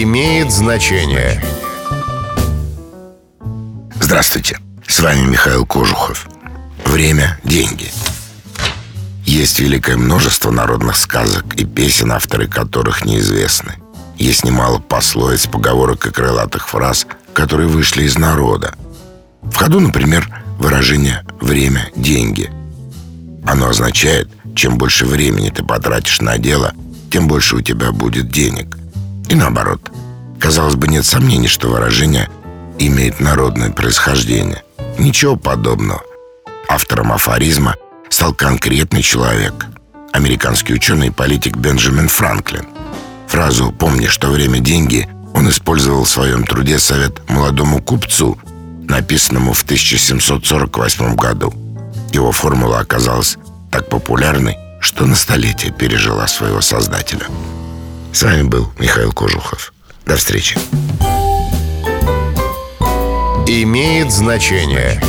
имеет значение. Здравствуйте, с вами Михаил Кожухов. Время – деньги. Есть великое множество народных сказок и песен, авторы которых неизвестны. Есть немало пословиц, поговорок и крылатых фраз, которые вышли из народа. В ходу, например, выражение «время – деньги». Оно означает, чем больше времени ты потратишь на дело, тем больше у тебя будет денег. И наоборот. Казалось бы, нет сомнений, что выражение имеет народное происхождение. Ничего подобного. Автором афоризма стал конкретный человек. Американский ученый и политик Бенджамин Франклин. Фразу «помни, что время – деньги» он использовал в своем труде «Совет молодому купцу», написанному в 1748 году. Его формула оказалась так популярной, что на столетие пережила своего создателя. С вами был Михаил Кожухов. До встречи. Имеет значение.